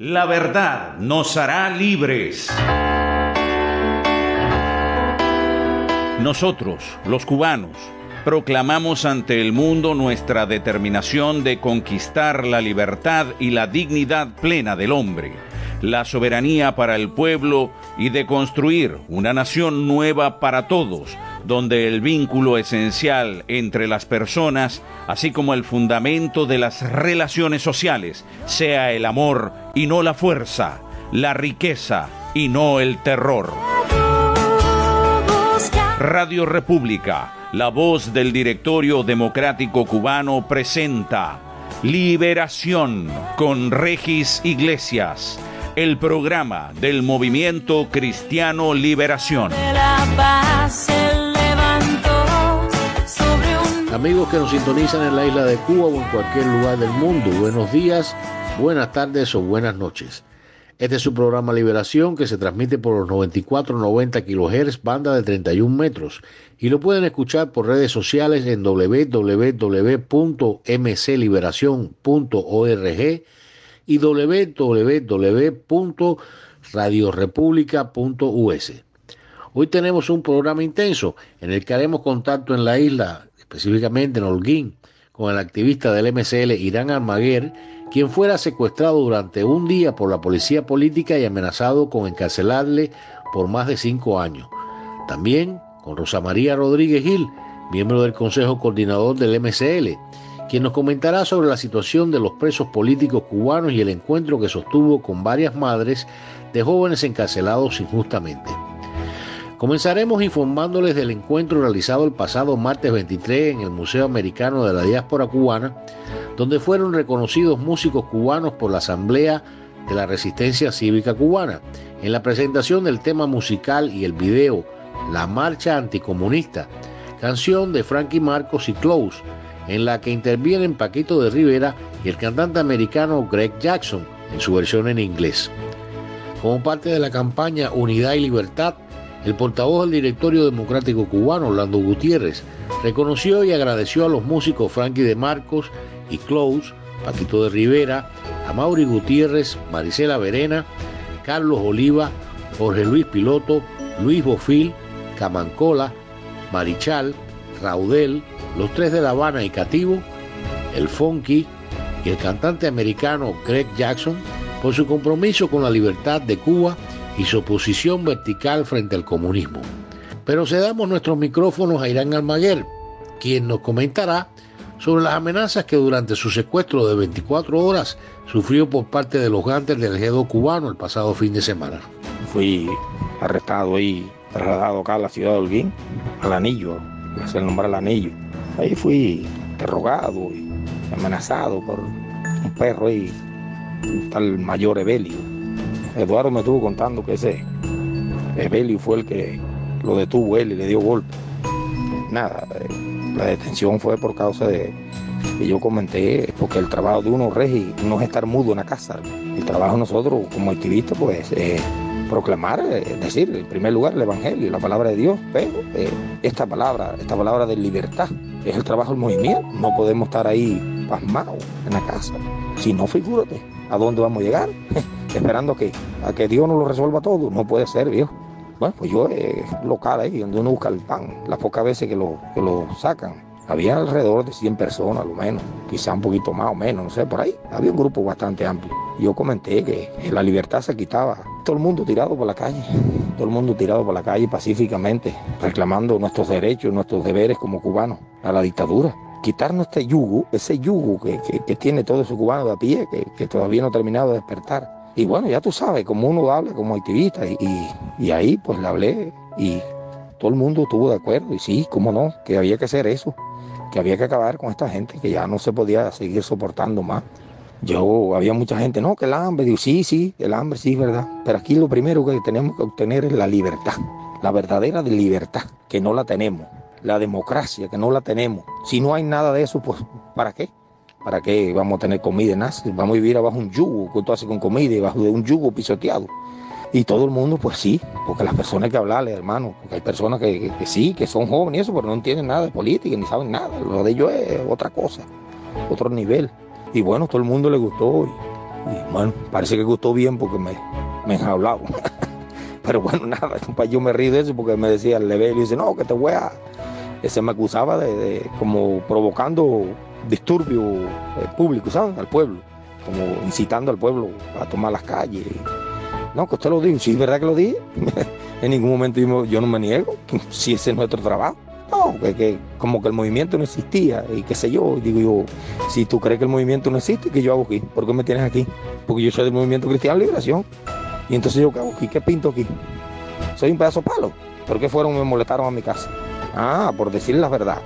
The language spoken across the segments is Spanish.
La verdad nos hará libres. Nosotros, los cubanos, proclamamos ante el mundo nuestra determinación de conquistar la libertad y la dignidad plena del hombre, la soberanía para el pueblo y de construir una nación nueva para todos, donde el vínculo esencial entre las personas, así como el fundamento de las relaciones sociales, sea el amor y no la fuerza, la riqueza y no el terror. Radio República, la voz del directorio democrático cubano presenta Liberación con Regis Iglesias, el programa del movimiento cristiano Liberación. Amigos que nos sintonizan en la isla de Cuba o en cualquier lugar del mundo, buenos días, buenas tardes o buenas noches. Este es su programa Liberación que se transmite por los 94-90 kHz, banda de 31 metros, y lo pueden escuchar por redes sociales en www.mcliberación.org y www.radiorepublica.us. Hoy tenemos un programa intenso en el que haremos contacto en la isla específicamente en Holguín, con el activista del MCL Irán Almaguer, quien fuera secuestrado durante un día por la policía política y amenazado con encarcelarle por más de cinco años. También con Rosa María Rodríguez Gil, miembro del Consejo Coordinador del MCL, quien nos comentará sobre la situación de los presos políticos cubanos y el encuentro que sostuvo con varias madres de jóvenes encarcelados injustamente. Comenzaremos informándoles del encuentro realizado el pasado martes 23 en el Museo Americano de la Diáspora Cubana, donde fueron reconocidos músicos cubanos por la Asamblea de la Resistencia Cívica Cubana, en la presentación del tema musical y el video La Marcha Anticomunista, canción de Frankie Marcos y Close, en la que intervienen Paquito de Rivera y el cantante americano Greg Jackson en su versión en inglés. Como parte de la campaña Unidad y Libertad, el portavoz del Directorio Democrático Cubano, Orlando Gutiérrez, reconoció y agradeció a los músicos Frankie de Marcos y Close, Paquito de Rivera, a Mauri Gutiérrez, Marisela Verena, Carlos Oliva, Jorge Luis Piloto, Luis Bofil, Camancola, Marichal, Raudel, los tres de La Habana y Cativo, el Funky y el cantante americano Greg Jackson por su compromiso con la libertad de Cuba y su posición vertical frente al comunismo. Pero cedamos nuestros micrófonos a Irán Almaguer, quien nos comentará sobre las amenazas que durante su secuestro de 24 horas sufrió por parte de los gantes del G2 cubano el pasado fin de semana. Fui arrestado y trasladado acá a la ciudad de Holguín, al anillo, nombra el anillo. Ahí fui interrogado y amenazado por un perro un tal mayor Evelio Eduardo me estuvo contando que ese Evelio fue el que lo detuvo él y le dio golpe. Nada, eh, la detención fue por causa de, que yo comenté, porque el trabajo de uno, Regi, no es estar mudo en la casa. El trabajo de nosotros como activistas, pues, es proclamar, es decir, en primer lugar el Evangelio, la palabra de Dios, pero eh, esta palabra, esta palabra de libertad, es el trabajo del movimiento. No podemos estar ahí pasmados en la casa. Si no, figúrate, ¿a dónde vamos a llegar? esperando que, a que Dios nos lo resuelva todo. No puede ser, viejo. Bueno, pues yo eh, local ahí, donde uno busca el pan, las pocas veces que lo, que lo sacan. Había alrededor de 100 personas, lo menos, quizá un poquito más o menos, no sé, por ahí. Había un grupo bastante amplio. Yo comenté que la libertad se quitaba. Todo el mundo tirado por la calle, todo el mundo tirado por la calle pacíficamente, reclamando nuestros derechos, nuestros deberes como cubanos a la dictadura quitarnos este yugo, ese yugo que, que, tiene todo ese cubano de a pie, que, que, todavía no ha terminado de despertar. Y bueno, ya tú sabes, como uno habla como activista, y, y, ahí pues le hablé y todo el mundo estuvo de acuerdo, y sí, cómo no, que había que hacer eso, que había que acabar con esta gente, que ya no se podía seguir soportando más. Yo, había mucha gente, no, que el hambre, digo, sí, sí, el hambre, sí, verdad. Pero aquí lo primero que tenemos que obtener es la libertad, la verdadera libertad, que no la tenemos, la democracia, que no la tenemos. Si no hay nada de eso, pues, ¿para qué? ¿Para qué vamos a tener comida? Vamos a vivir abajo un yugo, ¿qué tú haces con comida? Bajo de un yugo pisoteado. Y todo el mundo, pues sí, porque las personas hay que hablarle, hermano, porque hay personas que, sí, que son jóvenes y eso, pero no entienden nada de política, ni saben nada. Lo de ellos es otra cosa, otro nivel. Y bueno, todo el mundo le gustó. Y bueno, parece que gustó bien porque me, me enjaularon. Pero bueno, nada, yo me río de eso porque me decía el y dice, no, que te voy a... Ese me acusaba de, como provocando disturbio eh, público, ¿sabes? Al pueblo, como incitando al pueblo a tomar las calles. No, que usted lo dijo, sí, es verdad que lo dije. en ningún momento yo no me niego, si ese es nuestro trabajo. No, que, como que el movimiento no existía y qué sé yo. Digo yo, si tú crees que el movimiento no existe, ¿qué yo hago aquí? ¿Por qué me tienes aquí? Porque yo soy del movimiento Cristiano Liberación. Y entonces yo, ¿qué aquí? ¿Qué pinto aquí? Soy un pedazo de palo. ¿Por qué fueron me molestaron a mi casa? Ah, por decir la verdad.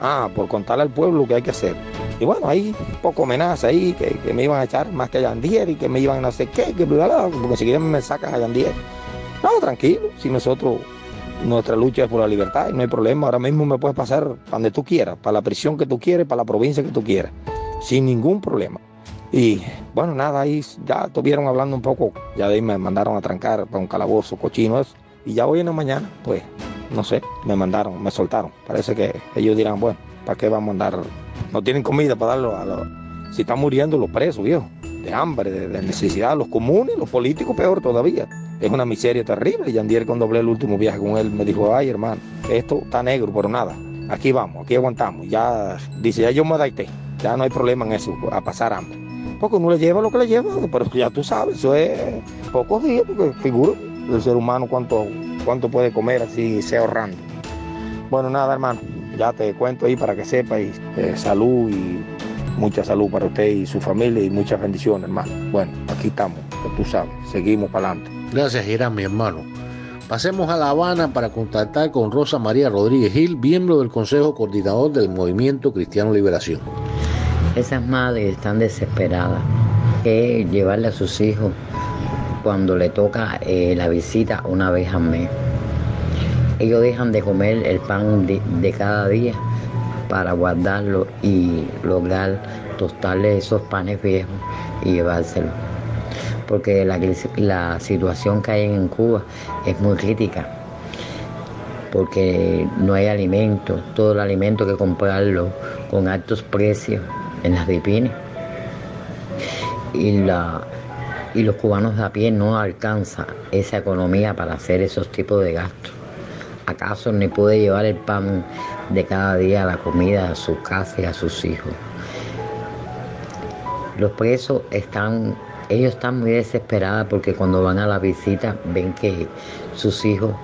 Ah, por contarle al pueblo lo que hay que hacer. Y bueno, hay poco amenaza ahí que, me iban a echar más que a Yandier y que me iban a sé qué, que porque si quieren me sacan a Yandier. No, tranquilo, si nosotros nuestra lucha es por la libertad y no hay problema. Ahora mismo me puedes pasar donde tú quieras, para la prisión que tú quieres, para la provincia que tú quieras, sin ningún problema. Y bueno, nada, ahí ya estuvieron hablando un poco, ya de ahí me mandaron a trancar para un calabozo cochino eso. Y ya hoy en la mañana, pues, no sé, me mandaron, me soltaron. Parece que ellos dirán, bueno, ¿para qué vamos a andar? No tienen comida para darlo a los... Si están muriendo los presos, viejo, de hambre, de necesidad, los comunes, los políticos peor todavía es una miseria terrible. Y Yandier cuando hablé el último viaje con él me dijo, ay hermano, esto está negro, pero nada, aquí vamos, aquí aguantamos. Ya, dice, ya yo me adapté, ya no hay problema en eso, a pasar hambre. Porque uno le lleva lo que le lleva, pero ya tú sabes, eso es pocos días, porque figuro el ser humano cuánto, cuánto puede comer así, sea ahorrando. Bueno, nada hermano, ya te cuento ahí para que sepas, y, eh, salud y mucha salud para usted y su familia y muchas bendiciones, hermano. Bueno, aquí estamos, tú sabes, seguimos para adelante. Gracias, Irán, mi hermano. Pasemos a La Habana para contactar con Rosa María Rodríguez Gil, miembro del Consejo Coordinador del Movimiento Cristiano Liberación. Esas madres están desesperadas. Que llevarle a sus hijos cuando le toca eh, la visita una vez al mes. Ellos dejan de comer el pan de cada día para guardarlo y lograr tostarle esos panes viejos y llevárselos porque la, situación que hay en Cuba es muy crítica, porque no hay alimento, todo el alimento que comprarlo con altos precios en las dipines. Y, la, y los cubanos de a pie no alcanzan esa economía para hacer esos tipos de gastos. ¿Acaso ni puede llevar el pan de cada día, la comida a su casa y a sus hijos? Los presos están ellos están muy desesperados porque cuando van a la visita ven que sus hijos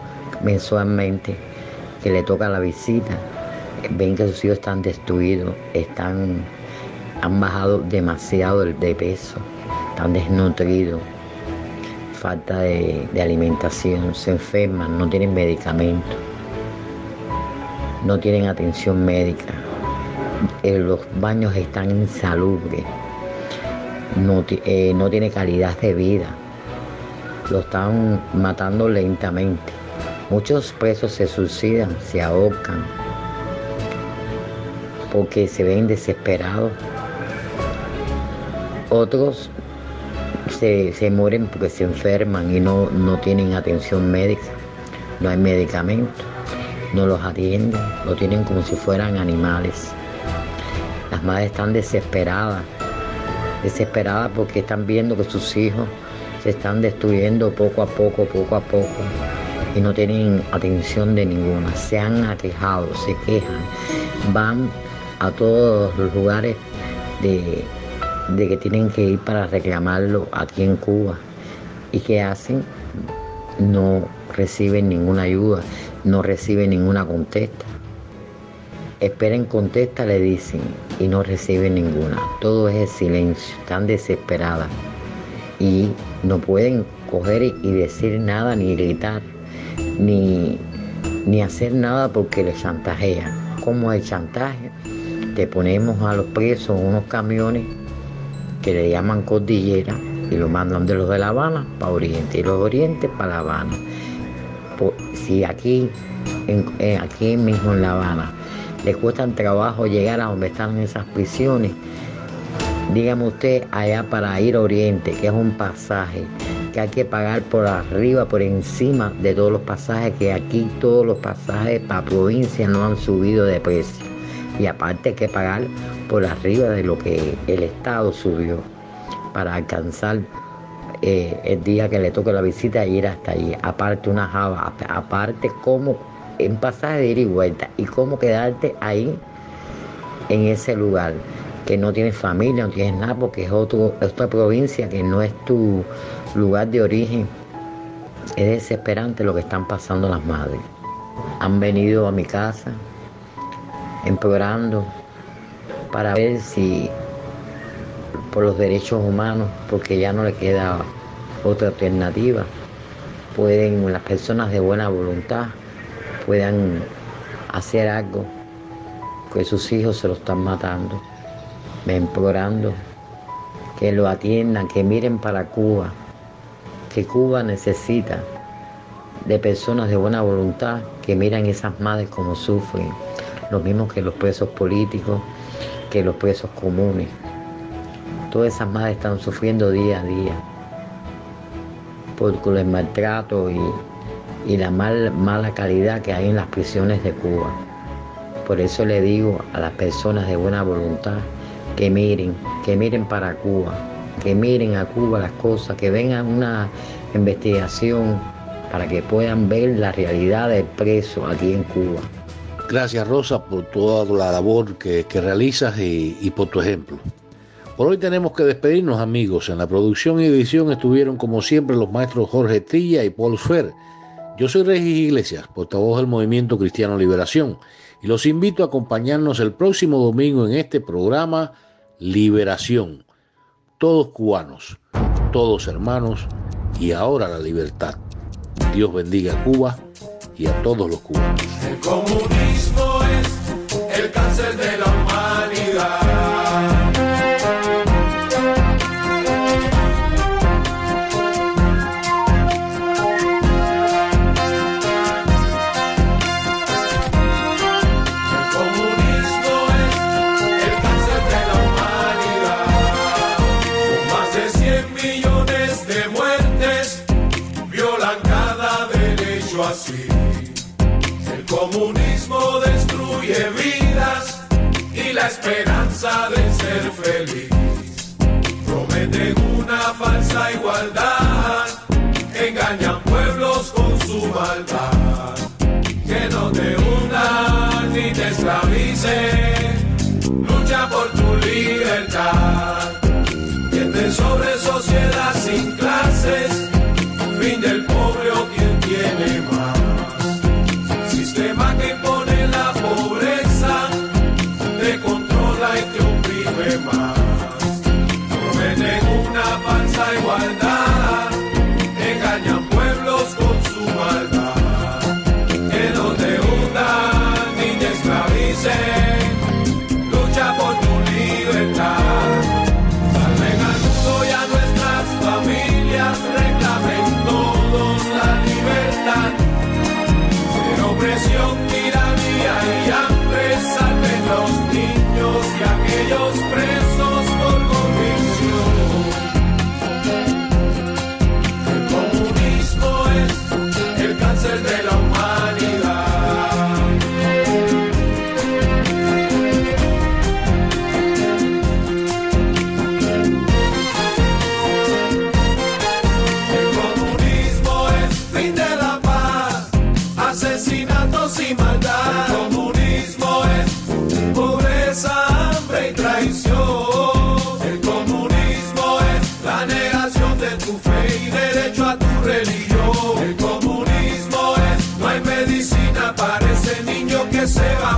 mensualmente, que le toca la visita, ven que sus hijos están destruidos, están, han bajado demasiado de peso, están desnutridos, falta de, alimentación, se enferman, no tienen medicamentos, no tienen atención médica, eh, los baños están insalubres eh, no, tiene calidad de vida. Lo están matando lentamente. Muchos presos se suicidan, se ahorcan, porque se ven desesperados. Otros se, mueren porque se enferman y no, no tienen atención médica, no hay medicamentos, no los atienden, lo tienen como si fueran animales. Las madres están desesperadas desesperadas porque están viendo que sus hijos se están destruyendo poco a poco, poco a poco, y no tienen atención de ninguna. Se han aquejado, se quejan, van a todos los lugares de, de que tienen que ir para reclamarlo aquí en Cuba. ¿Y qué hacen? No reciben ninguna ayuda, no reciben ninguna contesta. Esperen contesta, le dicen, y no reciben ninguna. Todo es el silencio, están desesperadas y no pueden coger y decir nada, ni gritar, ni, ni hacer nada porque les chantajean. ¿Cómo hay chantaje? Te ponemos a los presos unos camiones que le llaman cordillera y lo mandan de los de La Habana para Oriente y los de Oriente para La Habana. si aquí, en, aquí mismo en La Habana les cuesta trabajo llegar a donde están esas prisiones. Dígame usted allá para ir a Oriente, que es un pasaje que hay que pagar por arriba, por encima de todos los pasajes, que aquí todos los pasajes para provincia no han subido de precio. Y aparte hay que pagar por arriba de lo que el Estado subió para alcanzar eh, el día que le toque la visita e ir hasta allí. Aparte una java, aparte cómo en pasaje de ir y vuelta y cómo quedarte ahí en ese lugar que no tienes familia, no tienes nada porque es otro, otra provincia que no es tu lugar de origen. Es desesperante lo que están pasando las madres. Han venido a mi casa empeorando para ver si por los derechos humanos, porque ya no le queda otra alternativa, pueden las personas de buena voluntad puedan hacer algo, que sus hijos se lo están matando, implorando que lo atiendan, que miren para Cuba, que Cuba necesita de personas de buena voluntad que miran esas madres como sufren, lo mismo que los presos políticos, que los presos comunes. Todas esas madres están sufriendo día a día por el maltrato y, y la mal, mala calidad que hay en las prisiones de Cuba. Por eso le digo a las personas de buena voluntad que miren, que miren para Cuba, que miren a Cuba las cosas, que vengan una investigación para que puedan ver la realidad del preso aquí en Cuba. Gracias Rosa por toda la labor que, realizas y, y por tu ejemplo. Por hoy tenemos que despedirnos amigos. En la producción y edición estuvieron como siempre los maestros Jorge Trilla y Paul Fer. Yo soy Regis Iglesias, portavoz del Movimiento Cristiano Liberación, y los invito a acompañarnos el próximo domingo en este programa Liberación. Todos cubanos, todos hermanos, y ahora la libertad. Dios bendiga a Cuba y a todos los cubanos. El comunismo es el cáncer de la humanidad. Esperanza de ser feliz. Prometen una falsa igualdad, engañan pueblos con su maldad. Que no te unan ni te esclavicen, lucha por tu libertad. Tiende sobre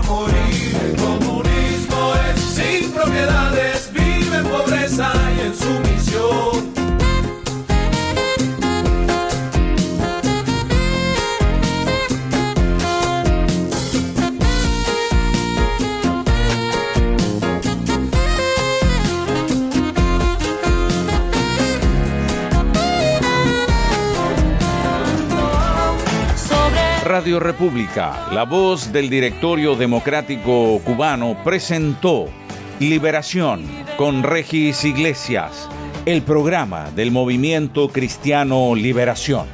amor. Radio República, la voz del Directorio Democrático Cubano, presentó Liberación con Regis Iglesias, el programa del Movimiento Cristiano Liberación.